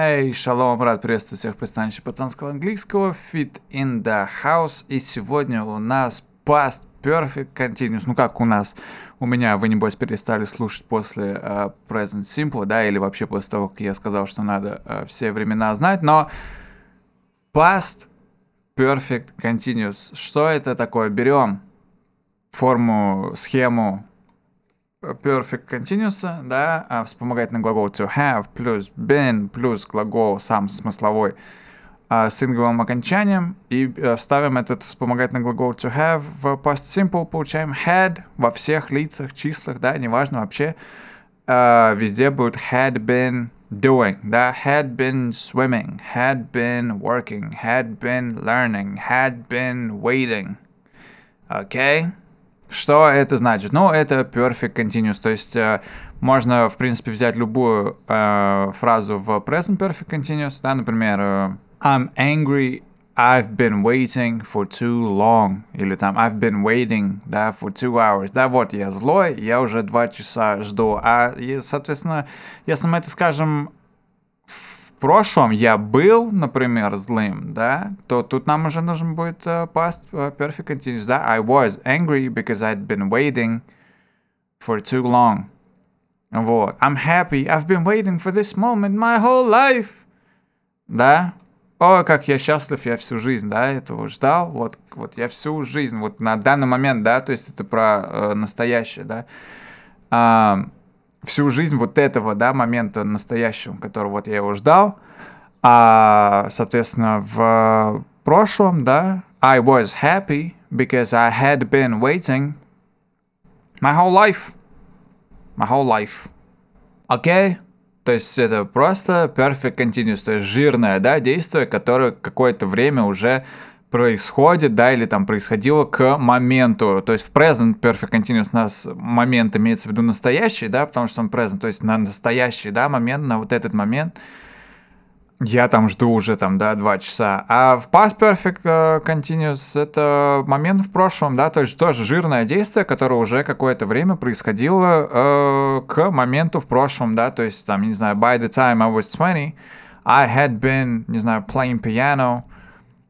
Эй, шалом, рад приветствовать всех пристанище пацанского английского Fit in the House. И сегодня у нас Past Perfect Continuous. Ну как у нас? У меня вы, небось, перестали слушать после uh, Present Simple, да, или вообще после того, как я сказал, что надо uh, все времена знать, но Past Perfect Continuous. Что это такое? Берем форму, схему perfect continuous, да, а вспомогательный глагол to have плюс been плюс глагол сам смысловой а, с инговым окончанием и а, ставим этот вспомогательный глагол to have в past simple, получаем had во всех лицах, числах, да, неважно вообще, а, везде будет had been doing, да, had been swimming, had been working, had been learning, had been waiting? Okay? Что это значит? Ну, это perfect continuous, то есть э, можно, в принципе, взять любую э, фразу в present perfect continuous, да, например, э, I'm angry, I've been waiting for too long, или там I've been waiting, да, for two hours, да, вот я злой, я уже два часа жду, а, и, соответственно, если мы это скажем прошлом я был, например, злым, да, то тут нам уже нужен будет uh, past uh, perfect continuous, да. I was angry because I'd been waiting for too long. Вот. I'm happy. I've been waiting for this moment my whole life. Да. О, как я счастлив, я всю жизнь, да, этого ждал. Вот, вот я всю жизнь, вот на данный момент, да, то есть это про э, настоящее, да. Um, всю жизнь вот этого, да, момента настоящего, которого вот я его ждал. А, соответственно, в прошлом, да, I was happy because I had been waiting my whole life. My whole life. Okay? То есть это просто perfect continuous, то есть жирное, да, действие, которое какое-то время уже происходит, да, или там происходило к моменту. То есть в present perfect continuous у нас момент имеется в виду настоящий, да, потому что он present, то есть на настоящий, да, момент, на вот этот момент я там жду уже там, да, два часа. А в past perfect uh, continuous это момент в прошлом, да, то есть тоже жирное действие, которое уже какое-то время происходило uh, к моменту в прошлом, да, то есть там, не знаю, by the time I was 20, I had been, не знаю, playing piano,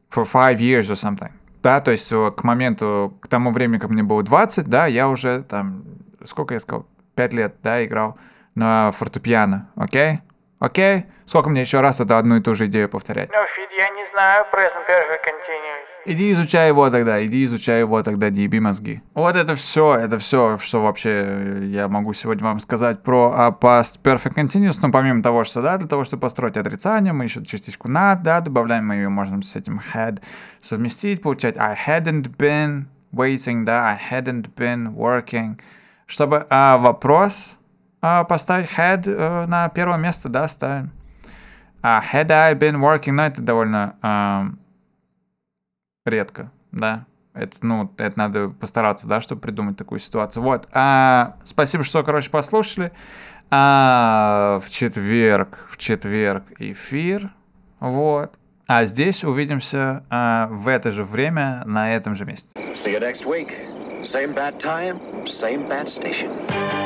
for five years or something. Да, то есть к моменту, к тому времени, как мне было 20, да, я уже там, сколько я сказал, 5 лет, да, играл на фортепиано, окей? Okay? Окей? Сколько мне еще раз это одну и ту же идею повторять? No, Фид, я не знаю present perfect continuous. Иди изучай его тогда, иди изучай его тогда, не еби мозги. Вот это все, это все, что вообще я могу сегодня вам сказать про а, past perfect continuous. Ну, помимо того, что, да, для того, чтобы построить отрицание, мы еще частичку not, да, добавляем, мы ее можем с этим had совместить, получать I hadn't been waiting, да, I hadn't been working. Чтобы а, вопрос поставить had а, на первое место, да, ставим. А had I been working, ну, это довольно... А, редко, да. Это, ну, это надо постараться, да, чтобы придумать такую ситуацию. Вот. А, спасибо, что, короче, послушали. А, в четверг, в четверг эфир. Вот. А здесь увидимся а, в это же время на этом же месте. See you next week. Same bad time, same bad station.